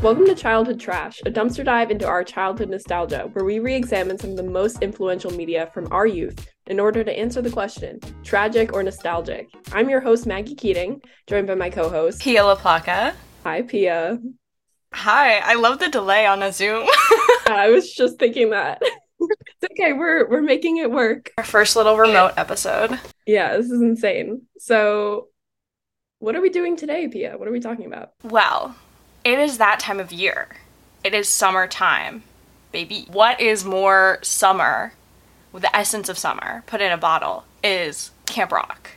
Welcome to Childhood Trash, a dumpster dive into our childhood nostalgia, where we re examine some of the most influential media from our youth in order to answer the question tragic or nostalgic. I'm your host, Maggie Keating, joined by my co host, Pia LaPlaca. Hi, Pia. Hi, I love the delay on a Zoom. I was just thinking that. it's okay, we're we're making it work. Our first little remote episode. Yeah, this is insane. So, what are we doing today, Pia? What are we talking about? Well, it is that time of year. It is summertime, baby. What is more summer, with the essence of summer, put in a bottle, is Camp Rock.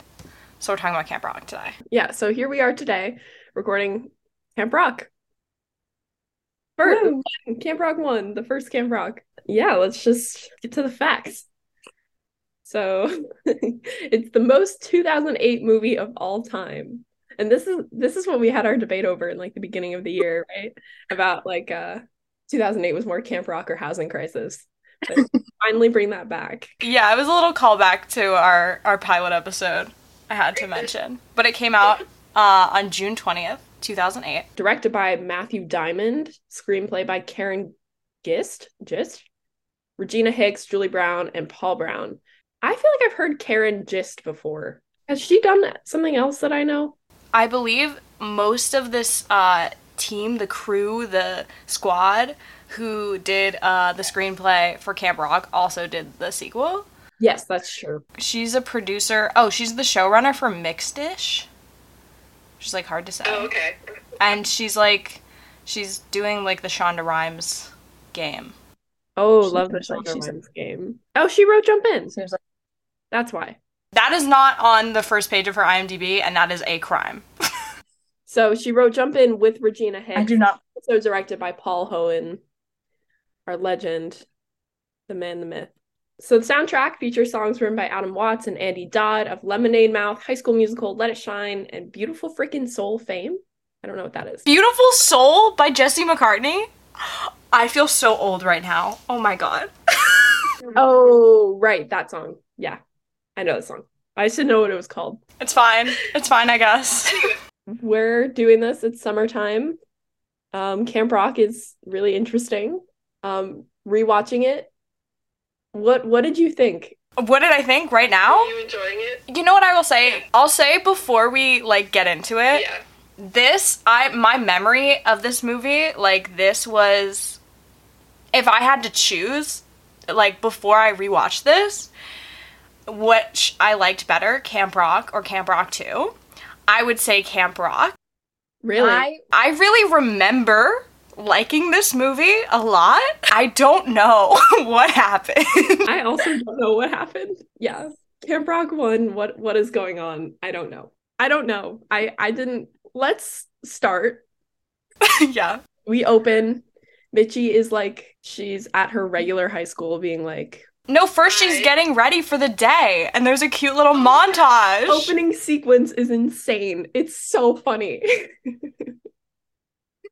So we're talking about Camp Rock today. Yeah, so here we are today recording Camp Rock. First, Camp Rock 1, the first Camp Rock. Yeah, let's just get to the facts. So, it's the most 2008 movie of all time. And this is this is what we had our debate over in like the beginning of the year, right? About like uh 2008 was more Camp Rock or Housing Crisis. Finally bring that back. Yeah, it was a little callback to our our pilot episode. I had to mention, but it came out uh, on June 20th, 2008. Directed by Matthew Diamond, screenplay by Karin Gist, Gist, Regina Hicks, Julie Brown, and Paul Brown. I feel like I've heard Karin Gist before. Has she done something else that I know? I believe most of this uh, team, the crew, the squad who did uh, the screenplay for Camp Rock also did the sequel. Yes, that's true. She's a producer. Oh, she's the showrunner for Mixed-ish. She's like hard to say. Oh, okay. And she's like, she's doing like the Shonda Rhimes game. Oh, She love the Shonda Rhimes game. Oh, she wrote Jump In. Seems like That's why. That is not on the first page of her IMDb, and that is a crime. So she wrote Jump In with Regina Hicks. I do not. So directed by Paul Hoen, our legend, the man, the myth. So the soundtrack features songs written by Adam Watts and Andy Dodd of Lemonade Mouth, High School Musical, Let It Shine, and Beautiful Freaking Soul fame. I don't know what that is. Beautiful Soul by Jesse McCartney. I feel so old right now. Oh my god. Oh, right, that song. Yeah, I know the song. I just didn't know what it was called. It's fine. It's fine, I guess. We're doing this. It's summertime. Um, Camp Rock is really interesting. Um, rewatching it. What What did you think? What did I think right Are now? you enjoying it? You know what I will say? I'll say before we like get into it. Yeah. This I my memory of this movie, like this was if I had to choose like before I rewatched this, which I liked better, Camp Rock or Camp Rock 2, I would say Camp Rock. Really? I I really remember liking this movie a lot. I don't know what happened. I also don't know what happened. Yeah. Camp Rock one, what what is going on? I don't know. I don't know. I I didn't let's start. yeah. We open. Mitchie is like she's at her regular high school being like No, first she's getting ready for the day and there's a cute little montage. opening sequence is insane. It's so funny.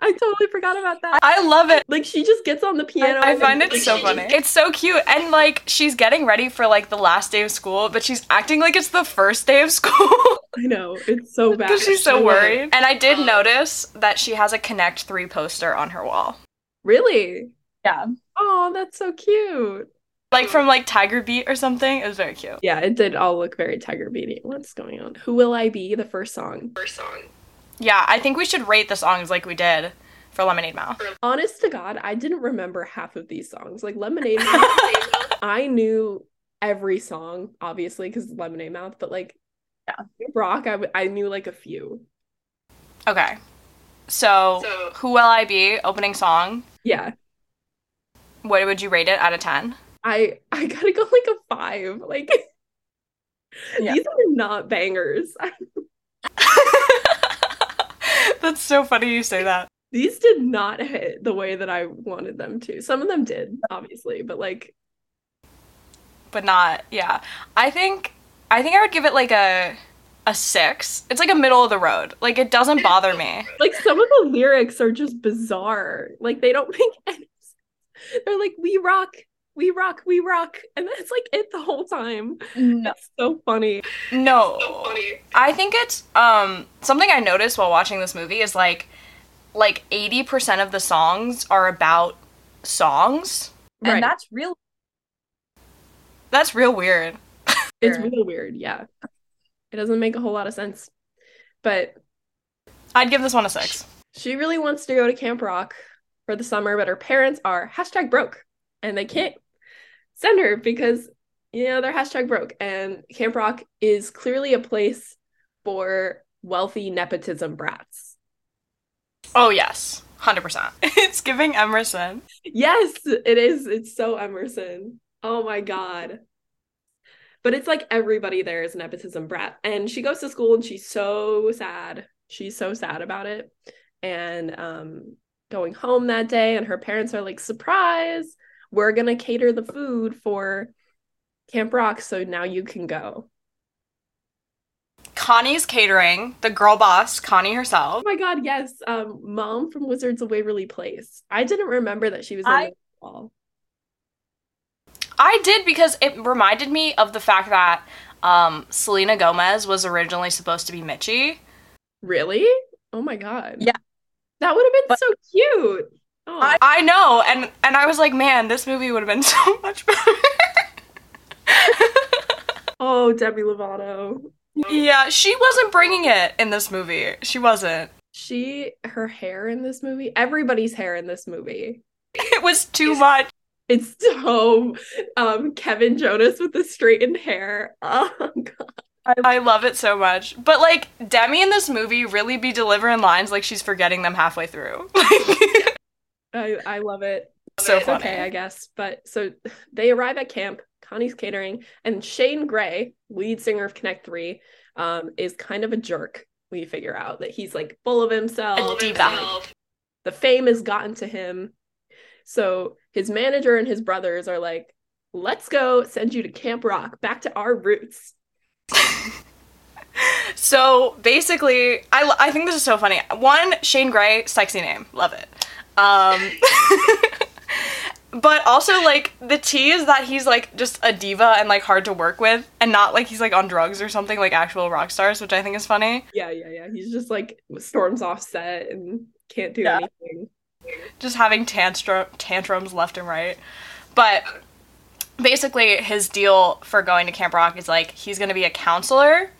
I totally forgot about that. I love it. Like she just gets on the piano. I and find it so funny. It's so cute. And like she's getting ready for like the last day of school, but she's acting like it's the first day of school I know. It's so bad. because she's so worried. And I did notice that she has a Connect 3 poster on her wall. Really? Yeah. Oh, that's so cute. Like from like Tiger Beat or something. It was very cute. Yeah, it did all look very Tiger Beating. What's going on? Who will I be? The first song. First song. Yeah, I think we should rate the songs like we did for Lemonade Mouth. Honest to God, I didn't remember half of these songs. Like Lemonade Mouth, I knew every song, obviously, because Lemonade Mouth, but like Yeah. Camp Rock, I, w- I knew like a few. Okay. So, So- Who Will I Be? Opening song. Yeah. What would you rate it out of 10? I I gotta go like a five. Like Yeah. these are not bangers. That's so funny you say that. these did not hit the way that I wanted them to. Some of them did, obviously, but like But not, yeah. I think I think I would give it like a a 6. It's like a middle of the road. Like it doesn't bother me. like some of the lyrics are just bizarre. Like they don't make any sense. They're like, we rock, we rock, we rock. And that's like it the whole time. No. It's so funny. No. So funny. I think it's um something I noticed while watching this movie is like like 80% of the songs are about songs. And that's real. That's real weird. It's real weird, yeah. It doesn't make a whole lot of sense. But I'd give this one a six. she really wants to go to Camp Rock for the summer, but her parents are hashtag broke and they can't send her because, you know, they're hashtag broke. And Camp Rock is clearly a place for wealthy nepotism brats. Oh, yes. 100%. it's giving Emerson. Yes, it is. It's so Emerson. Oh my God. But it's like everybody there is a nepotism brat. And she goes to school and she's so sad. She's so sad about it. And um going home that day, and her parents are like, surprise, we're gonna cater the food for Camp Rock, so now you can go. Connie's catering, the girl boss, Connie herself. Oh my god, yes. Um, mom from Wizards of Waverly Place. I didn't remember that she was in I- the. I did because it reminded me of the fact that um, Selena Gomez was originally supposed to be Mitchie. Really? Oh my god. Yeah. That would have been But- so cute. Oh, I- I know, and and I was like, man, this movie would have been so much better. oh, Demi Lovato. yeah, she wasn't bringing it in this movie. She wasn't. She, her hair in this movie, everybody's hair in this movie. It was too much. It's so um Kevin Jonas with the straightened hair. Oh god. I love it so much. But like Demi in this movie really be delivering lines like she's forgetting them halfway through. I I love it. so it's funny. okay, I guess. But so they arrive at camp, Connie's catering, and Shane Gray, lead singer of Connect Three, um, is kind of a jerk. We figure out that he's like full of himself. A diva. The fame has gotten to him. So his manager and his brothers are like, let's go send you to Camp Rock, back to our roots. So basically, I, I think this is so funny. One, Shane Gray, sexy name, love it. Um, but also like the tea is that he's like just a diva and like hard to work with, and not like he's like on drugs or something like actual rock stars, which I think is funny. Yeah, yeah, yeah. He's just like storms off set and can't do Yeah. anything. just having tantrum tantrums left and right. But basically, his deal for going to Camp Rock is like he's going to be a counselor,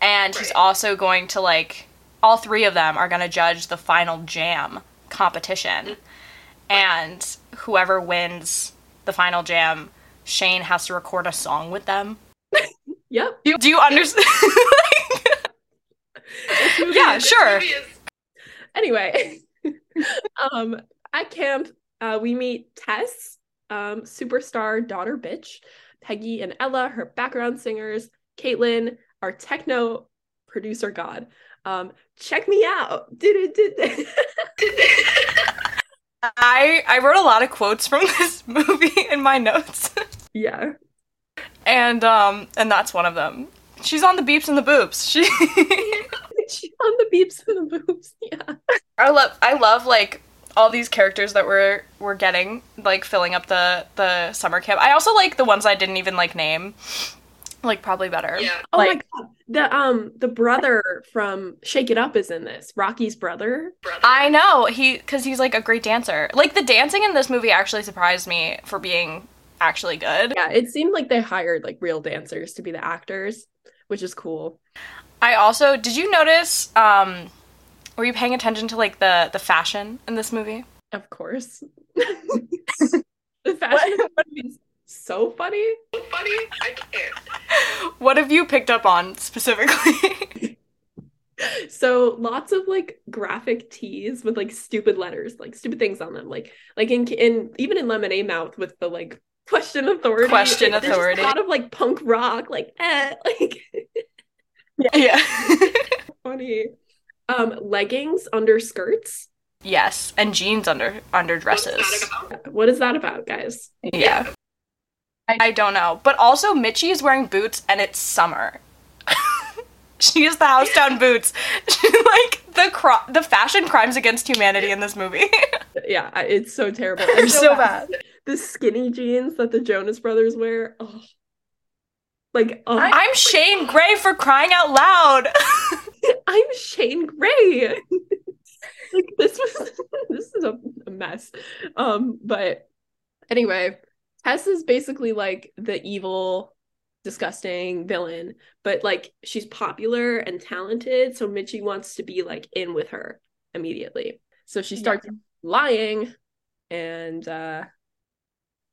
and he's also going to like all three of them are going to judge the final jam competition, and whoever wins the final jam, Shane has to record a song with them. Yep. Do you understand? yeah, sure. Anyway, um, at camp, uh, we meet Tess, um, superstar daughter bitch, Peggy and Ella, her background singers, Caitlin, our techno producer god. Um, check me out. Did it? Did I I wrote a lot of quotes from this movie in my notes. Yeah. and um and that's one of them she's on the beeps and the boops she She on the beeps and the boobs. Yeah. i love i love like all these characters that we're we're getting like filling up the the summer camp i also like the ones i didn't even like name like probably better Yeah. Oh Like- my god. The um the brother from Shake It Up is in this. Rocky's brother. brother. i know he because he's like a great dancer like the dancing in this movie actually surprised me for being actually good Yeah, it seemed like they hired like real dancers to be the actors, which is cool. i also did you notice um were you paying attention to like the the fashion in this movie Of course. the fashion of movie is so funny. Funny? I can't. what have you picked up on specifically So lots of like graphic tees with like stupid letters, like stupid things on them. Like like in in even in Lemonade Mouth with the like question authority. Question like, authority. A lot of like punk rock, like eh, like yeah funny. Um, leggings under skirts. Yes, and jeans under under dresses. What is that about, guys? Yeah. I don't know. But also Mitchie is wearing boots and it's summer. she is the house down boots. She, like the cro- the fashion crimes against humanity in this movie. Yeah, it's so terrible. They're And so bad. The skinny jeans that the Jonas Brothers wear. Oh. Like, oh, I'm Shane Gray for crying out loud. I'm Shane Gray. like this was this is a, a mess. Um, but anyway, Tess is basically like the evil, disgusting villain, but like she's popular and talented, so Mitchie wants to be like in with her immediately. So she starts Yeah. lying and uh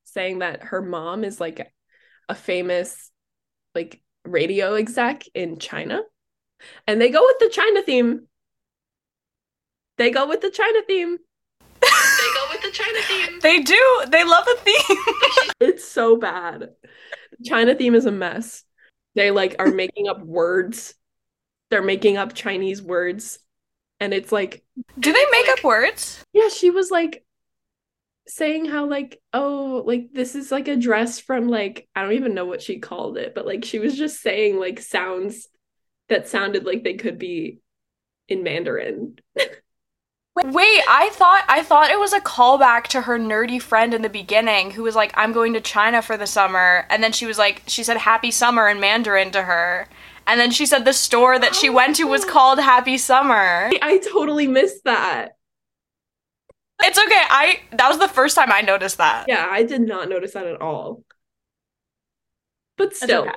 saying that her mom is like a famous like radio exec in China. And they go with the China theme. They go with the China theme. They go with the China theme. They do. They love the theme. It's so bad. China theme is a mess. They like are making up words. They're making up Chinese words. And it's like, do they make up words? yeah, she was like saying how like, oh, like this is like a dress from like I don't even know what she called it, but like she was just saying like sounds that sounded like they could be in Mandarin. Wait, I thought I thought it was a callback to her nerdy friend in the beginning who was like, "I'm going to China for the summer," and then she was like, she said "Happy Summer" in Mandarin to her, and then she said the store that she oh went to was Oh. called Happy Summer. I totally missed that. It's okay. I that was the first time I noticed that. Yeah, I did not notice that at all. But still, okay.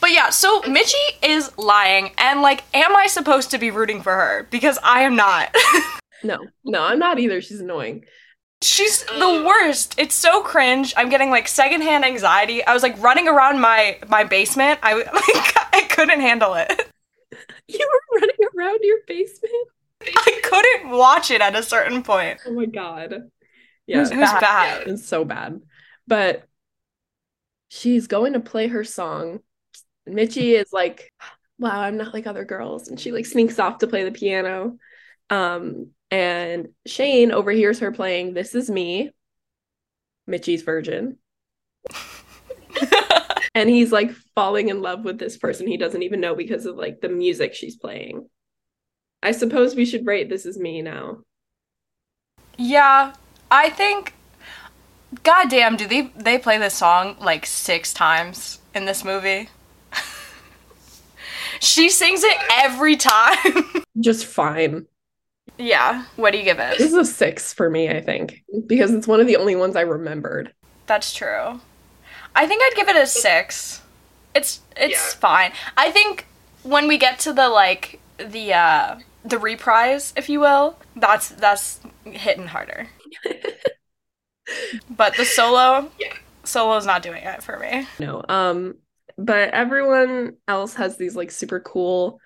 But yeah, so Mitchie is lying, and like, am I supposed to be rooting for her? Because I am not. no, no, I'm not either. She's annoying. She's the worst. It's so cringe. I'm getting like secondhand anxiety. I was like running around my my basement. I w- like I couldn't handle it. You were running around your basement? I couldn't watch it at a certain point. Oh my god. It Yeah, was, it was bad. it's so bad. But she's going to play her song. Mitchie is like, wow, I'm not like other girls. And she like sneaks off to play the piano. Um, and Shane overhears her playing This Is Me, Mitchie's virgin. And he's like falling in love with this person he doesn't even know because of like the music she's playing. I suppose we should rate This Is Me now. yeah, I think. Goddamn, do they they play this song like six times in this movie? she sings it every time. Just fine. Yeah. What do you give it? This is a six for me, I think, because it's one of the only ones I remembered. That's true. I think I'd give it a six. It's it's Yeah. fine. I think when we get to the like the uh the reprise, if you will, that's that's hitting harder. but the solo, Yeah. solo's not doing it for me. No, um, but everyone else has these like super cool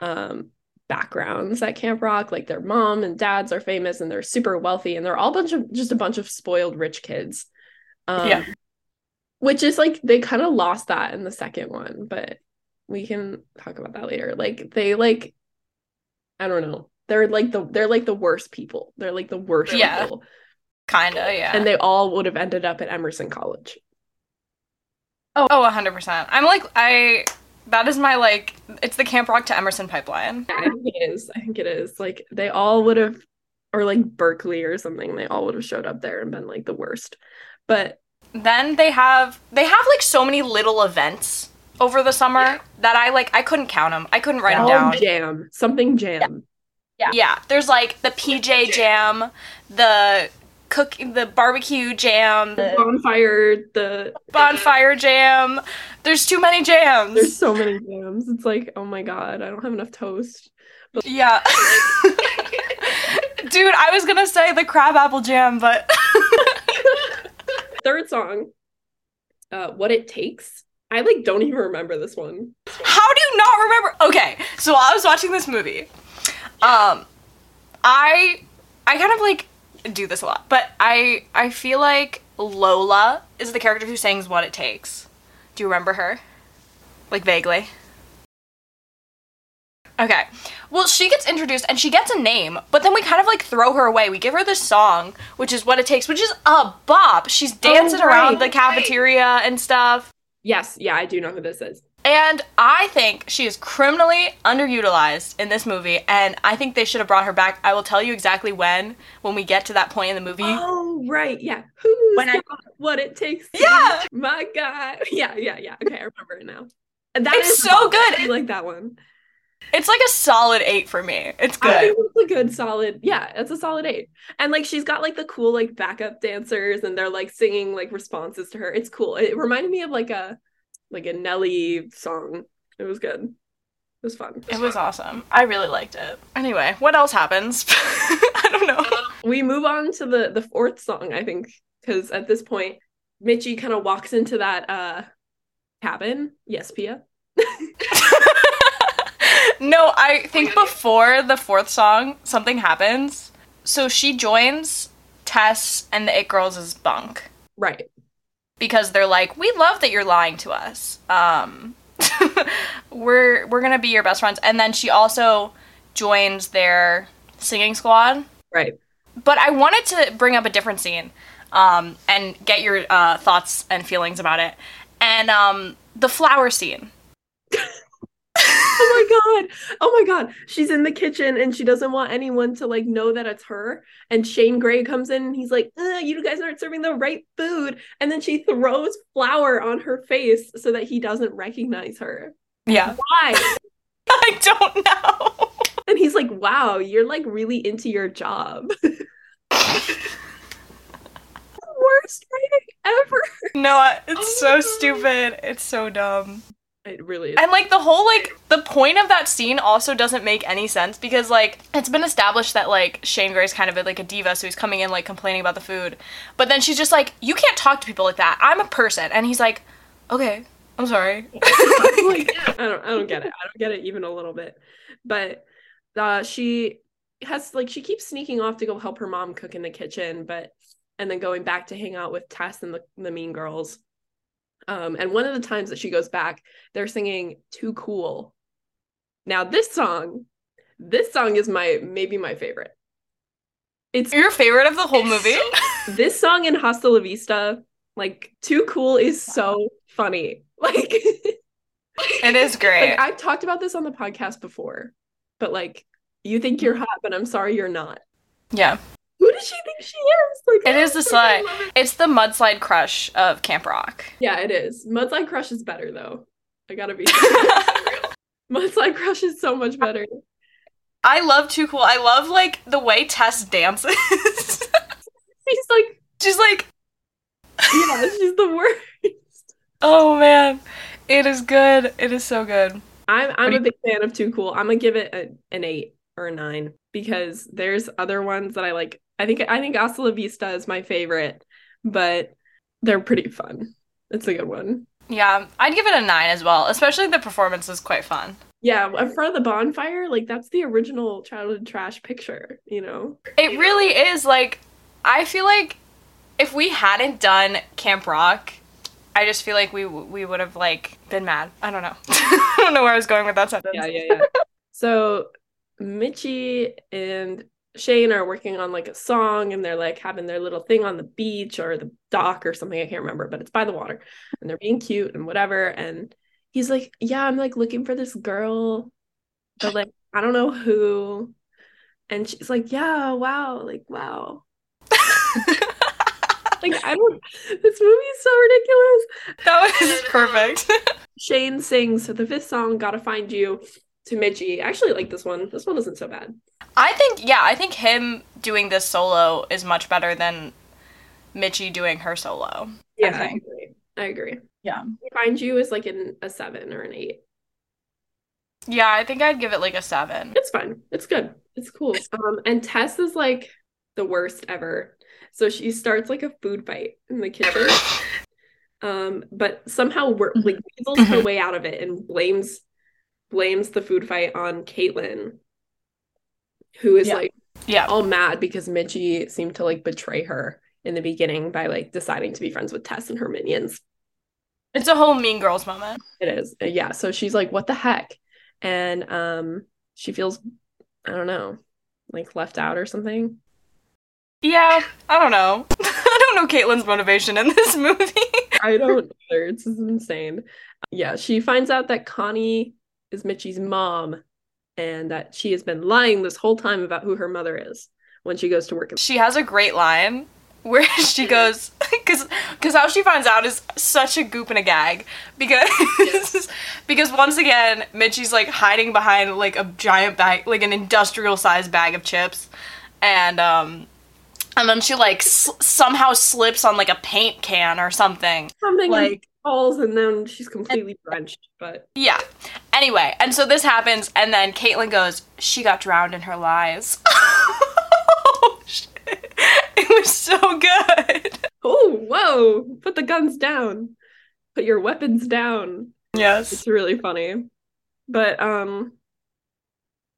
um backgrounds at Camp Rock. Like their mom and dads are famous and they're super wealthy and they're all a bunch of just a bunch of spoiled rich kids. Um, Yeah. Which is like they kind of lost that in the second one, but we can talk about that later. Like they like I don't know. They're like the they're like the worst people. They're like the worst Yeah. people. Kinda, yeah. And they all would have ended up at Emerson College. oh, oh, hundred percent. I'm like I. That is my like. It's the Camp Rock to Emerson pipeline. I think it is. I think it is. Like they all would have, or like Berklee or something. They all would have showed up there and been like the worst. But Then they have they have like so many little events over the summer Yeah. that I like I couldn't count them. I couldn't write them oh, down. jam, something jam. Yeah. Yeah. There's like the PJ jam, the cook the barbecue jam, The bonfire. The bonfire jam. There's too many jams. there's so many jams. It's like oh my god, I don't have enough toast. But- yeah. Dude, I was gonna say the crab apple jam, but Third song, uh, what it takes. I like don't even remember this one. how do you not remember? Okay, so while I was watching this movie, um, I I kind of like do this a lot, but I I feel like Lola is the character who sings "What It Takes." Do you remember her? Like vaguely. Okay. Well, she gets introduced and she gets a name, but then we kind of like throw her away. We give her this song, which is what it takes, which is a bop. She's oh, dancing around right, the right. cafeteria and stuff. Yes, yeah, I do know who this is. And I think she is criminally underutilized in this movie, and I think they should have brought her back. I will tell you exactly when, when we get to that point in the movie. Oh right, yeah. Who's When I- what it takes? Yeah! be- my God. Yeah, yeah, yeah. Okay, I remember it now. And that It's is so good. I like that one. It's like a solid eight for me. It's I good. think it's a good solid. Yeah, it's a solid eight. And like she's got like the cool like backup dancers and they're like singing like responses to her. It's cool. It reminded me of like a like a Nelly song. It was good. It was fun. It was awesome. I really liked it. Anyway, what else happens? I don't know. Um, We move on to the the fourth song, I think, because at this point, Mitchie kind of walks into that uh cabin. Yes, Pia. no, I think before the fourth song, something happens. So she joins Tess and the It Girls' bunk Right. Because they're like, "We love that you're lying to us. Um, we're we're gonna be your best friends." And then she also joins their singing squad. Right. But I wanted to bring up a different scene um, and get your uh, thoughts and feelings about it. And um, the flower scene. Oh my god. Oh my god. She's in the kitchen and she doesn't want anyone to like know that it's her. And Shane Gray comes in and he's like, "Uh, you guys aren't serving the right food. And then she throws flour on her face so that he doesn't recognize her. Yeah. Why? I don't know. And he's like, wow, you're like really into your job. Worst writing ever. No, it's Oh so God. stupid. It's so dumb. It really is. And like the whole like the point of that scene also doesn't make any sense because like it's been established that like Shane Gray's kind of a, like a diva, so he's coming in like complaining about the food. But then she's just like, "You can't talk to people like that. I'm a person." And he's like, "Okay, I'm sorry." like, I don't I don't get it. I don't get it even a little bit. But uh she has like she keeps sneaking off to go help her mom cook in the kitchen, but and then going back to hang out with Tess and the, the mean girls. Um and one of the times that she goes back, they're singing Too Cool. Now this song, this song is my maybe my favorite. It's Your favorite of the whole movie? this song in Hasta La Vista, like Too Cool is so funny. Like It is great. Like I've talked about this on the podcast before, but like you think you're hot, but I'm sorry you're not. yeah. Who does she think she is? Like It is the slide. it. It's the mudslide crush of Camp Rock. Yeah, it is. Mudslide Crush is better though. I gotta be. Mudslide Crush is so much better. I love Too Cool. I love like the way Tess dances. She's like, She's like, yeah, she's the worst. oh man, it is good. It is so good. I'm I'm a big fan of Too Cool. I'm gonna give it a, an eight or a nine because there's other ones that I like. I think I think Hasta La Vista is my favorite, but they're pretty fun. It's a good one. Yeah, I'd give it a nine as well. Especially the performance is quite fun. Yeah, in front of the bonfire, like that's the original childhood trash picture, you know? It really is like I feel like if we hadn't done Camp Rock, I just feel like we we would have like been mad. I don't know. I don't know where I was going with that sentence. Yeah, yeah, yeah. so Mitchie and Shane are working on like a song and they're like having their little thing on the beach or the dock or something. I can't remember, but it's by the water and they're being cute and whatever. And he's like, Yeah, I'm like looking for this girl, but like, I don't know who. And she's like, Yeah, wow, like, wow. Like, I don't, this movie is so ridiculous. that was perfect. Shane sings the fifth song, Gotta Find You, to Mitchie. I actually like this one. This one isn't so bad. I think yeah, I think him doing this solo is much better than Mitchie doing her solo. Yeah, I, think. agree. I agree. Yeah. Find You is like in a seven or an eight. Yeah, I think I'd give it like a seven. It's fine. It's good. It's cool. Um, and Tess is like the worst ever. So she starts like a food fight in the kitchen. Um, but somehow we're like weasels her way out of it and blames blames the food fight on Caitlin, who is Yeah. like Yeah. all mad because Mitchie seemed to like betray her in the beginning by like deciding to be friends with Tess and her minions. It's a whole Mean Girls moment. It is. Uh, Yeah. So she's like, what the heck? And um she feels, I don't know, like left out or something. Yeah, I don't know. I don't know Caitlin's motivation in this movie. I don't either. It's just insane. Yeah, she finds out that Connie is Mitchie's mom and that she has been lying this whole time about who her mother is when she goes to work. she has a great line where she goes because because how she finds out is such a goop and a gag because because once again Mitchie's like hiding behind like a giant bag like an industrial sized bag of chips and um and then she like s- somehow slips on like a paint can or something Something like like falls and then she's completely drenched. But yeah anyway and so this happens and then Caitlyn goes she got drowned in her lies oh shit it was so good oh, whoa! Put the guns down. Put your weapons down. yes It's really funny. But um,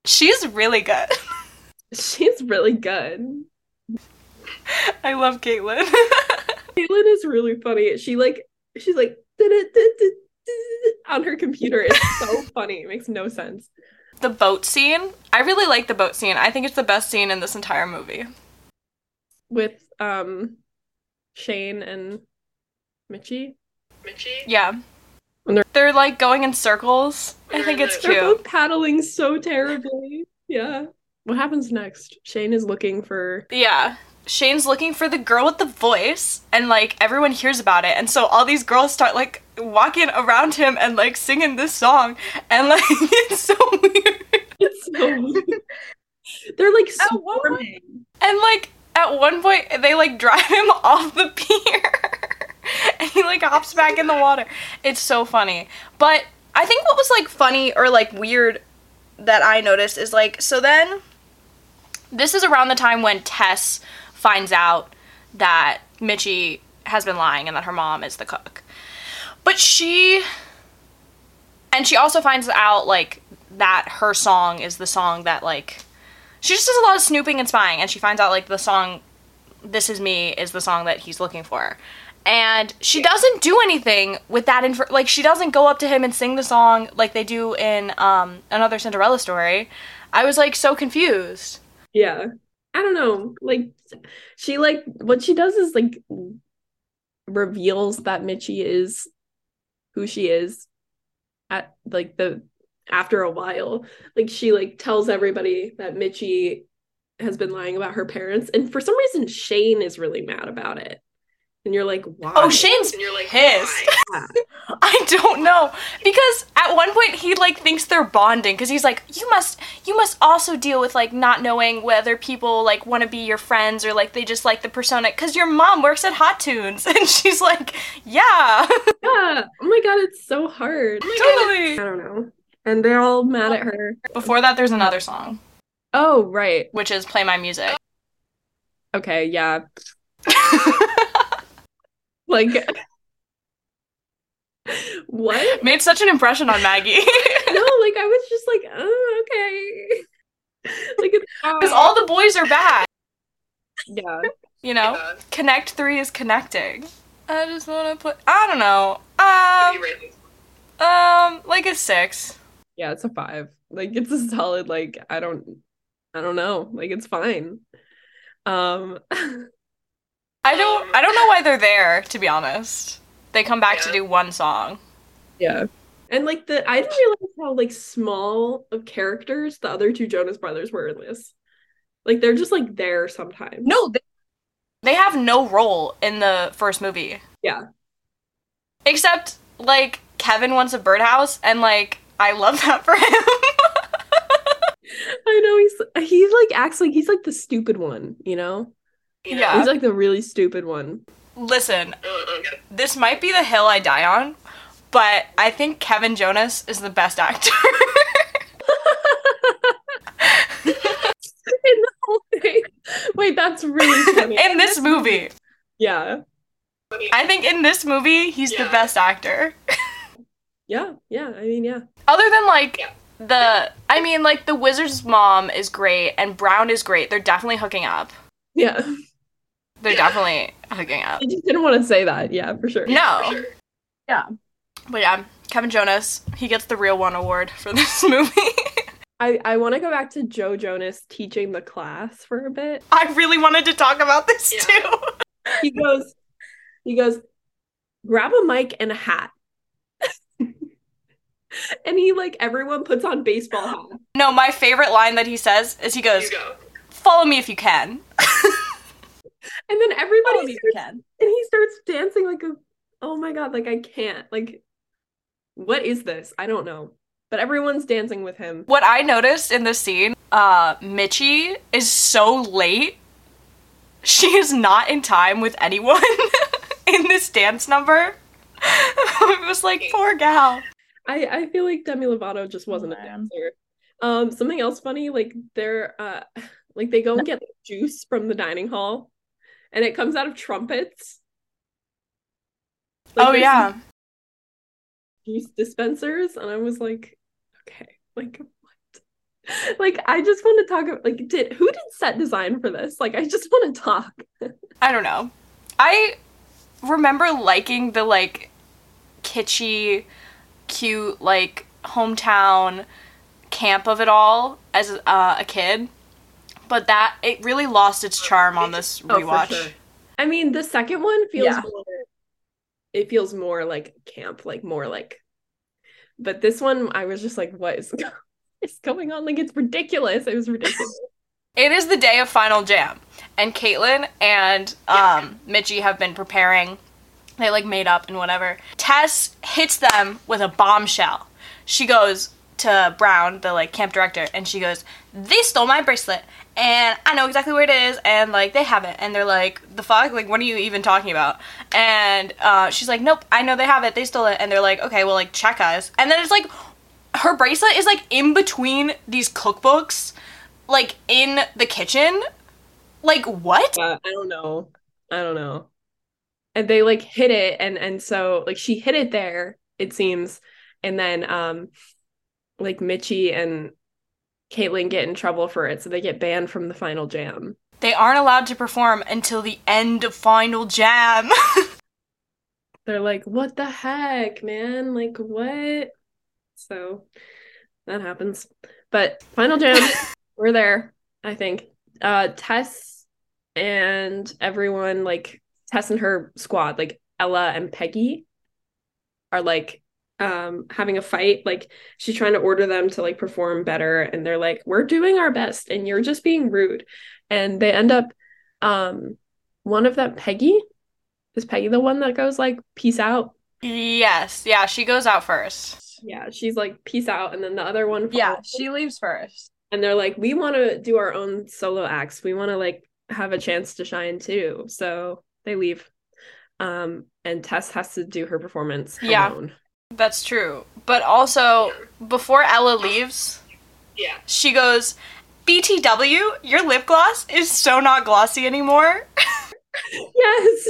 she's really good she's really good. I love Caitlyn. Caitlyn is really funny. She like she's like on her computer. It's so funny. It makes no sense. the boat scene. I really like the boat scene. I think it's the best scene in this entire movie. With um Shane and Mitchie. Mitchie? Yeah. When they're- They're like going in circles. I think it's They're cute. both paddling so terribly. Yeah. What happens next? Shane is looking for Yeah. Shane's looking for the girl with the voice, and like everyone hears about it, and so all these girls start like walking around him and like singing this song, and like it's so weird. it's so weird. They're like swarming. And like at one point they like drive him off the pier. and he like hops back in the water. It's so funny. But I think what was like funny or like weird that I noticed is like so then this is around the time when Tess finds out that Mitchie has been lying and that her mom is the cook. But she and she also finds out like that her song is the song that like she just does a lot of snooping and spying and she finds out like the song this is me is the song that he's looking for and she doesn't do anything with that info like she doesn't go up to him and sing the song like they do in um another cinderella story i was like so confused Yeah. I don't know. Like she like what she does is like reveals that Mitchie is who she is at like the after a while. Like she like tells everybody that Mitchie has been lying about her parents and for some reason Shane is really mad about it. And you're like, why? oh shane's And you're like, pissed? I don't know because at one point he like thinks they're bonding because he's like you must you must also deal with like not knowing whether people like want to be your friends or like they just like the persona because your mom works at Hot Tunes and she's like yeah Yeah. Oh my god, it's so hard. Oh totally. I don't know. And they're all mad at her. Before that, there's another song Oh, right. which is "Play My Music." Okay, yeah. Like what? Made such an impression on Maggie No, like I was just like, oh, okay. Like because all the boys are bad. yeah. You know, Yeah. Connect Three is connecting. I just want to put. I don't know. What do you Um, um, like a six. Yeah, it's a five. Like it's a solid, like, I don't I don't know. Like it's fine. Um I don't. I don't know why they're there. To be honest, they come back to do one song. yeah. And like the I didn't realize how like small of characters the other two Jonas brothers were in this. Like they're just like there sometimes. No, they, they have no role in the first movie. Yeah. Except like Kevin wants a birdhouse, and like I love that for him. I know he's he like acts like he's like the stupid one, you know? You know? Yeah. He's like the really stupid one. Listen, Uh, this might be the hill I die on, but I think Kevin Jonas is the best actor. in the whole thing. Wait, that's really funny. in this movie. yeah. I think in this movie, he's the best actor. Yeah. Yeah. I mean, yeah. Other than like Yeah. the, I mean, like the wizard's mom is great and Brown is great. They're definitely hooking up. Yeah. They're Yeah. definitely hooking up. I just didn't want to say that. Yeah, for sure. No, for sure. but yeah, Kevin Jonas, he gets the real one award for this movie. I, I want to go back to Joe Jonas teaching the class for a bit. I really wanted to talk about this Yeah. too. He goes, he goes, grab a mic and a hat. and he like everyone puts on baseball hats. No, my favorite line that he says is he goes, go. "Follow me if you can." And then everybody All you starts, can. and he starts dancing like a oh my god, like I can't. Like what is this? I don't know. But everyone's dancing with him. What I noticed in this scene, uh, Mitchie is so late. She is not in time with anyone in this dance number. it was like, poor gal. I I feel like Demi Lovato just wasn't a dancer. Um, something else funny, like they're uh like they go and get juice from the dining hall, and it comes out of trumpets. Like, oh yeah. juice dispensers, and I was like, okay, like what? Like I just want to talk about like did who did set design for this? Like I just want to talk. I don't know. I remember liking the like kitschy, cute like hometown camp of it all as uh, a kid, but that it really lost its charm on this rewatch. Oh, for rewatch. sure. I mean, the second one feels Yeah. more it feels more like camp, like more like but this one I was just like, what is is going on? Like it's ridiculous. It was ridiculous. It is the day of Final Jam, and Caitlin and um, Mitchie have been preparing. They like made up and whatever. Tess hits them with a bombshell. She goes to Brown, the like camp director, and she goes, "They stole my bracelet, and I know exactly where it is, and like they have it." And they're like, "The fuck? Like, what are you even talking about?" And uh, she's like, "Nope, I know they have it. They stole it." And they're like, "Okay, well, like check us." And then it's like, her bracelet is like in between these cookbooks like in the kitchen. Like what? Uh, I don't know. I don't know. And they like hit it and and so like she hit it there, it seems. And then um like Mitchie and Caitlin get in trouble for it, so they get banned from the final jam. They aren't allowed to perform until the end of Final Jam. they're like, what the heck, man? Like, what? So that happens. But Final Jam, we're there, I think. Uh Tess and everyone, like Tess and her squad, like Ella and Peggy, are like um having a fight. Like she's trying to order them to like perform better, and they're like, We're doing our best, and you're just being rude. And they end up um one of them, Peggy, is Peggy the one that goes like, peace out? yes, yeah, she goes out first. Yeah, she's like, peace out. And then the other one, Yeah, she leaves first. and they're like, we want to do our own solo acts. We want to like have a chance to shine too. So they leave. Um, and Tess has to do her performance Yeah. alone. That's true. But also, before Ella leaves, Yeah. she goes, BTW, your lip gloss is so not glossy anymore. Yes.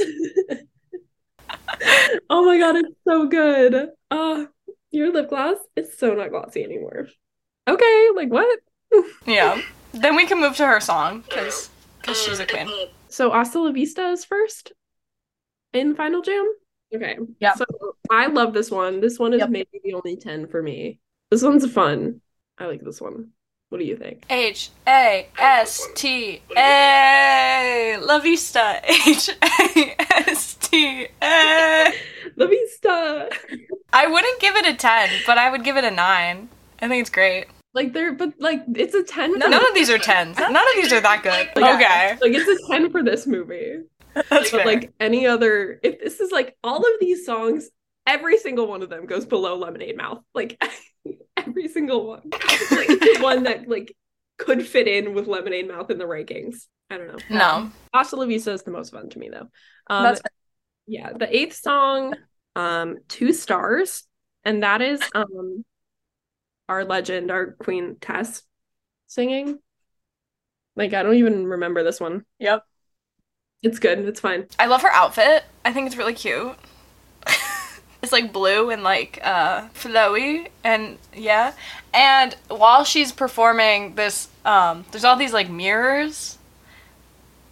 oh my god, it's so good. Uh, your lip gloss is so not glossy anymore. Okay, like what? yeah. Then we can move to her song, because because she's a Um, queen. uh, So Hasta La Vista is first in Final Jam? Okay. Yep. So I love this one. This one is Yep. maybe the only 10 for me. This one's fun. I like this one. What do you think? H A S T A La Vista. H A S T A. La Vista. I wouldn't give it a 10, but I would give it a 9. I think it's great. Like they're but like it's a 10 for None of these are 10s. None of these are that good. Like, Okay. Like it's a 10 for this movie. That's But fair. like any other if this is like all of these songs, every single one of them goes below Lemonade Mouth. Like every single one. Like the one that like could fit in with Lemonade Mouth in the rankings. I don't know. no. Hasta La Vista is the most fun to me though. Um, That's yeah, the eighth song, um, two stars, and that is um our legend, our queen Tess singing. Like I don't even remember this one. Yep. It's good. It's fine. I love her outfit. I think it's really cute. it's like blue and like uh flowy and yeah. And while she's performing this um there's all these like mirrors.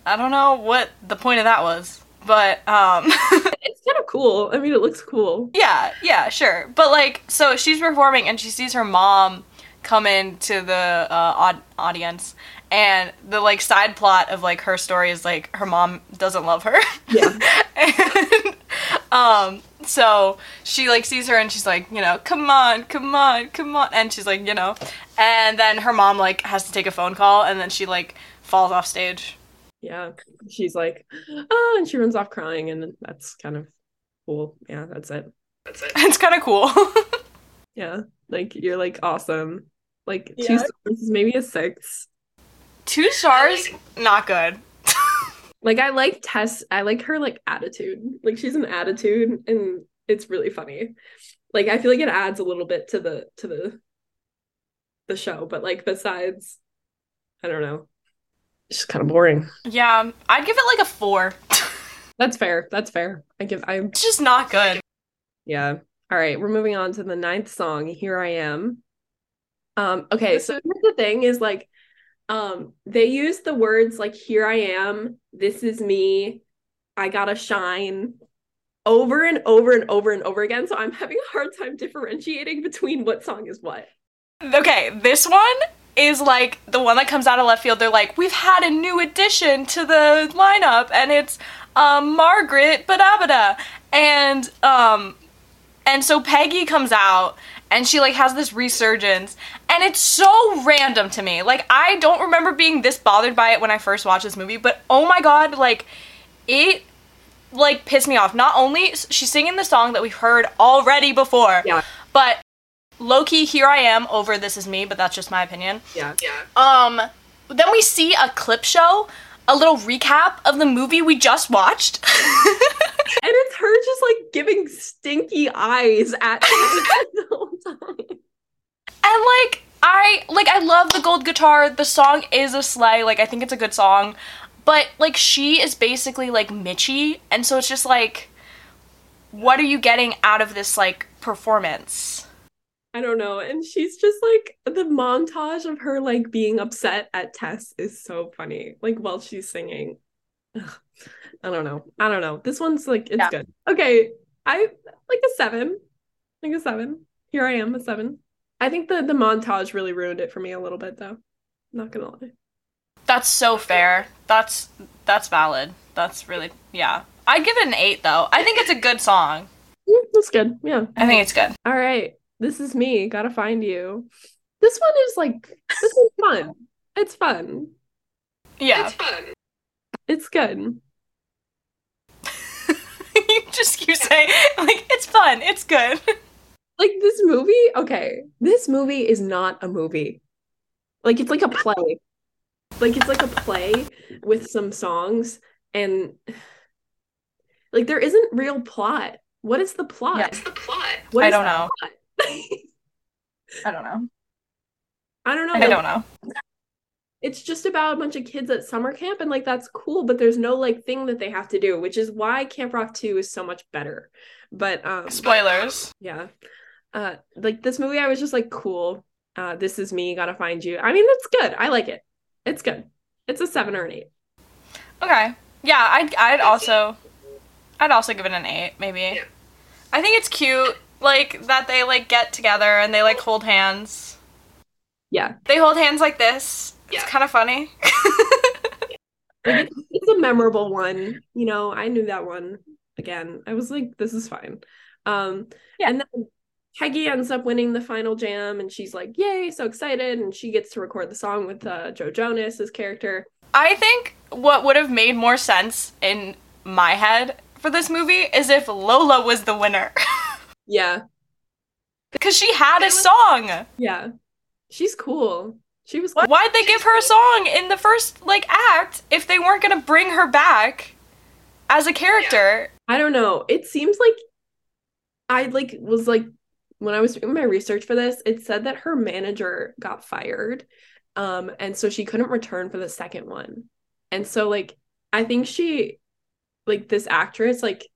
I don't know what the point of that was, but um It's kind of cool. I mean, it looks cool. yeah, yeah, sure. But like so she's performing and she sees her mom come into the uh, aud- audience and the like side plot of like her story is like her mom doesn't love her. Yeah. and um so she like sees her and she's like you know come on come on come on and she's like you know and then her mom like has to take a phone call and then she like falls off stage Yeah. She's like, oh, and she runs off crying, and that's kind of cool. Yeah, that's it. That's it. It's kind of cool. Yeah. Like you're like awesome. Like two Yeah. stars is maybe a six. Two stars, not good. Like I like Tess, I like her like attitude. Like she's an attitude and it's really funny. Like I feel like it adds a little bit to the to the the show, but like besides I don't know. It's just kind of boring. Yeah, I'd give it like a four. That's fair. That's fair. I give I It's just not good. Yeah. All right, we're moving on to the ninth song, Here I Am. Um, okay, so here's the thing is like um they use the words like here I am, this is me, I gotta shine over and over and over and over again. So I'm having a hard time differentiating between what song is what. Okay, this one is like the one that comes out of left field. They're like, we've had a new addition to the lineup, and it's um, Margaret Badabada. And um, and so Peggy comes out and she like has this resurgence, and it's so random to me. Like I don't remember being this bothered by it when I first watched this movie, but oh my god, like it like pissed me off. Not only she's singing the song that we've heard already before, Yeah. but low key here I am over This Is Me, but that's just my opinion. Yeah. Yeah. Um, then we see a clip show, a little recap of the movie we just watched. And her just like giving stinky eyes at the whole time. and like I like I love the gold guitar. The song is a sleigh. Like I think it's a good song. But like she is basically like Mitchie, and so it's just like what are you getting out of this like performance? I don't know. And she's just like the montage of her like being upset at Tess is so funny. Like while she's singing. Ugh. I don't know. I don't know. This one's like it's Yeah. good. Okay. I like a seven. Like a seven. Here I am, a seven. I think the the montage really ruined it for me a little bit though. Not gonna lie. That's so fair. That's that's valid. That's really yeah. I'd give it an eight though. I think it's a good song. That's good. Yeah. I think it's good. All right. This is me. Gotta find you. This one is like this is fun. It's fun. Yeah. It's fun. It's good. You just keep saying like it's fun, it's good. like this movie okay this movie is not a movie like it's like a play like it's like a play with some songs and like there isn't real plot what is the plot Yeah. What's the plot? What I is don't know. I don't know. i don't know I don't know. It's just about a bunch of kids at summer camp and like that's cool but there's no like thing that they have to do which is why camp rock 2 is so much better but um Spoilers. yeah uh like this movie i was just like cool uh this is me gotta find you i mean it's good i like it it's good it's a seven or an eight Okay. Yeah, I'd I'd also I'd also give it an eight, maybe. Yeah. I think it's cute, like that they like get together and they like hold hands. yeah They hold hands like this. It's kind of funny. it's, it's a memorable one. You know i knew that one again. I was like this is fine. Um Yeah. and then Peggy ends up winning the final jam and she's like yay so excited. And she gets to record the song with uh, joe jonas's character. I think what would have made more sense in my head for this movie is if Lola was the winner. yeah. Because she had a song. yeah. She's cool she was Why- Why'd they give her a song in the first like act if they weren't gonna bring her back as a character? I don't know. It seems like I like was like when I was doing my research for this, it said that her manager got fired. Um and so she couldn't return for the second one. And so like I think she like this actress like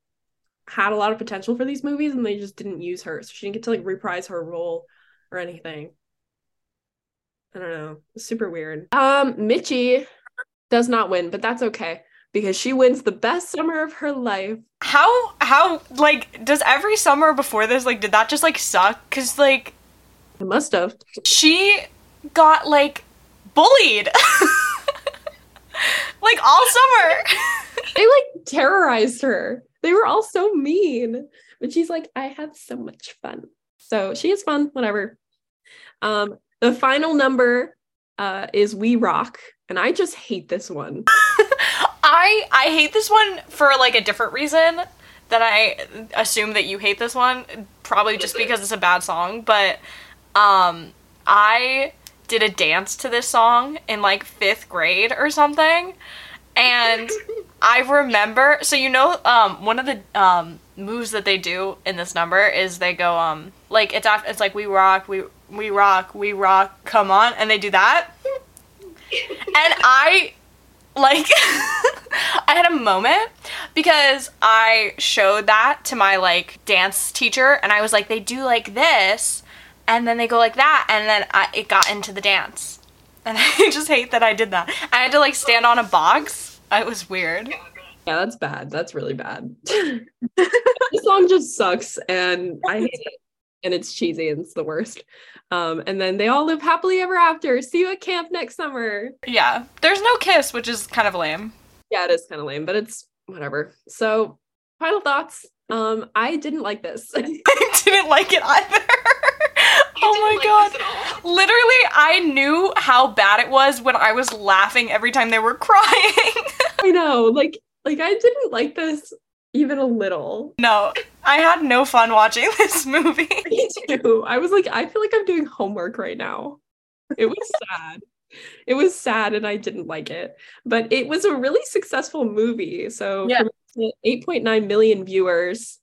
had a lot of potential for these movies and they just didn't use her. So she didn't get to like reprise her role or anything. I don't know. Super weird. Um Mitchie does not win, but that's okay because she wins the best summer of her life. How how like does every summer before this like did that just like suck? Cause like It must have. she got like bullied like all summer. They like terrorized her. They were all so mean. But she's like, I had so much fun. So she is fun, whatever. Um, the final number uh is We Rock, and I just hate this one. I I hate this one for like a different reason than I assume that you hate this one. Probably just because it's a bad song, but um I did a dance to this song in like 5th grade or something. And I remember so you know um one of the um moves that they do in this number is they go um like it's after, it's like we rock we we rock we rock come on and they do that and I like I had a moment because I showed that to my like dance teacher and I was like they do like this and then they go like that and then I, it got into the dance and I just hate that I did that. I had to like stand on a box. It was weird. Yeah, that's bad. That's really bad. the song just sucks and I hate it. And it's cheesy and it's the worst. Um, and then they all live happily ever after. See you at camp next summer. Yeah. There's no kiss, which is kind of lame. Yeah, it is kind of lame, but it's whatever. So, final thoughts. Um, I didn't like this. I didn't like it either. oh my god. Literally, I knew how bad it was when I was laughing every time they were crying. I know, like, like I didn't like this even a little. no, I had no fun watching this movie. Me too. I was like, I feel like I'm doing homework right now. It was sad. It was sad and I didn't like it. But it was a really successful movie. So Yeah. 8.9 million viewers.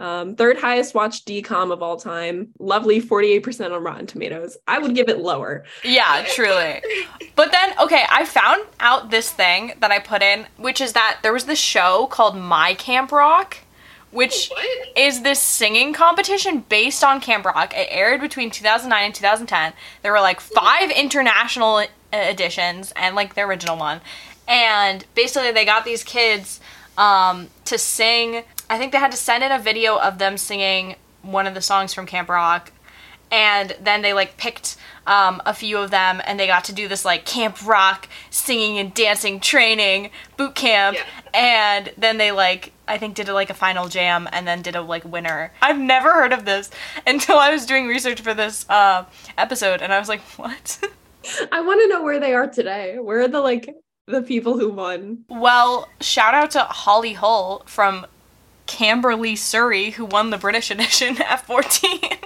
Um, third highest watched DCOM of all time. Lovely 48% on Rotten Tomatoes. I would give it lower. Yeah, truly. But then, okay, I found out this thing that I put in, which is that there was this show called My Camp Rock, which What? is this singing competition based on Camp Rock. It aired between 2009 and 2010. There were like five international editions and like the original one. And basically, they got these kids um, to sing. I think they had to send in a video of them singing one of the songs from Camp Rock. And then they like picked um, a few of them and they got to do this like Camp Rock singing and dancing training boot camp. Yeah. And then they like I think did a, like a final jam and then did a like winner. I've never heard of this until I was doing research for this uh, episode and I was like, what? I want to know where they are today. Where are the like the people who won? well, shout out to Holly Hull from Camberley, Surrey, who won the British edition F14.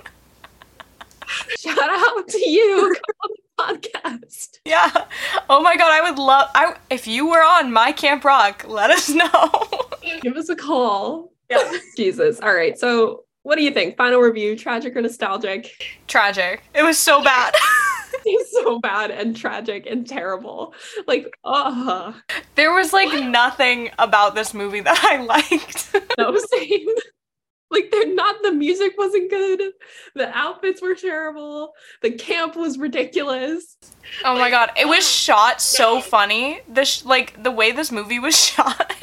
Shout out to you on the podcast. yeah. Oh my god, I would love I if you were on My Camp Rock, let us know. Give us a call. Yeah. Jesus. All right. So, what do you think? Final review: tragic or nostalgic? Tragic. It was so bad. It's so bad and tragic and terrible. Like, uh there was like nothing about this movie that I liked. no same. Like, they're not. The music wasn't good. The outfits were terrible. The camp was ridiculous. oh my god, it was shot so funny. The sh- like the way this movie was shot.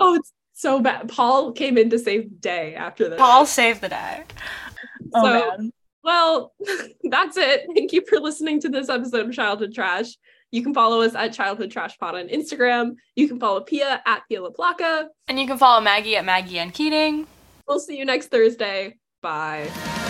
Oh, it's so bad. Paul came in to save the day after this. Paul saved the day. Oh So- man. Well, that's it. Thank you for listening to this episode of Childhood Trash. You can follow us at Childhood Trash Pod on Instagram. You can follow Pia at Pia LaPlaca. And you can follow Maggie at Maggie and Keating. We'll see you next Thursday. Bye.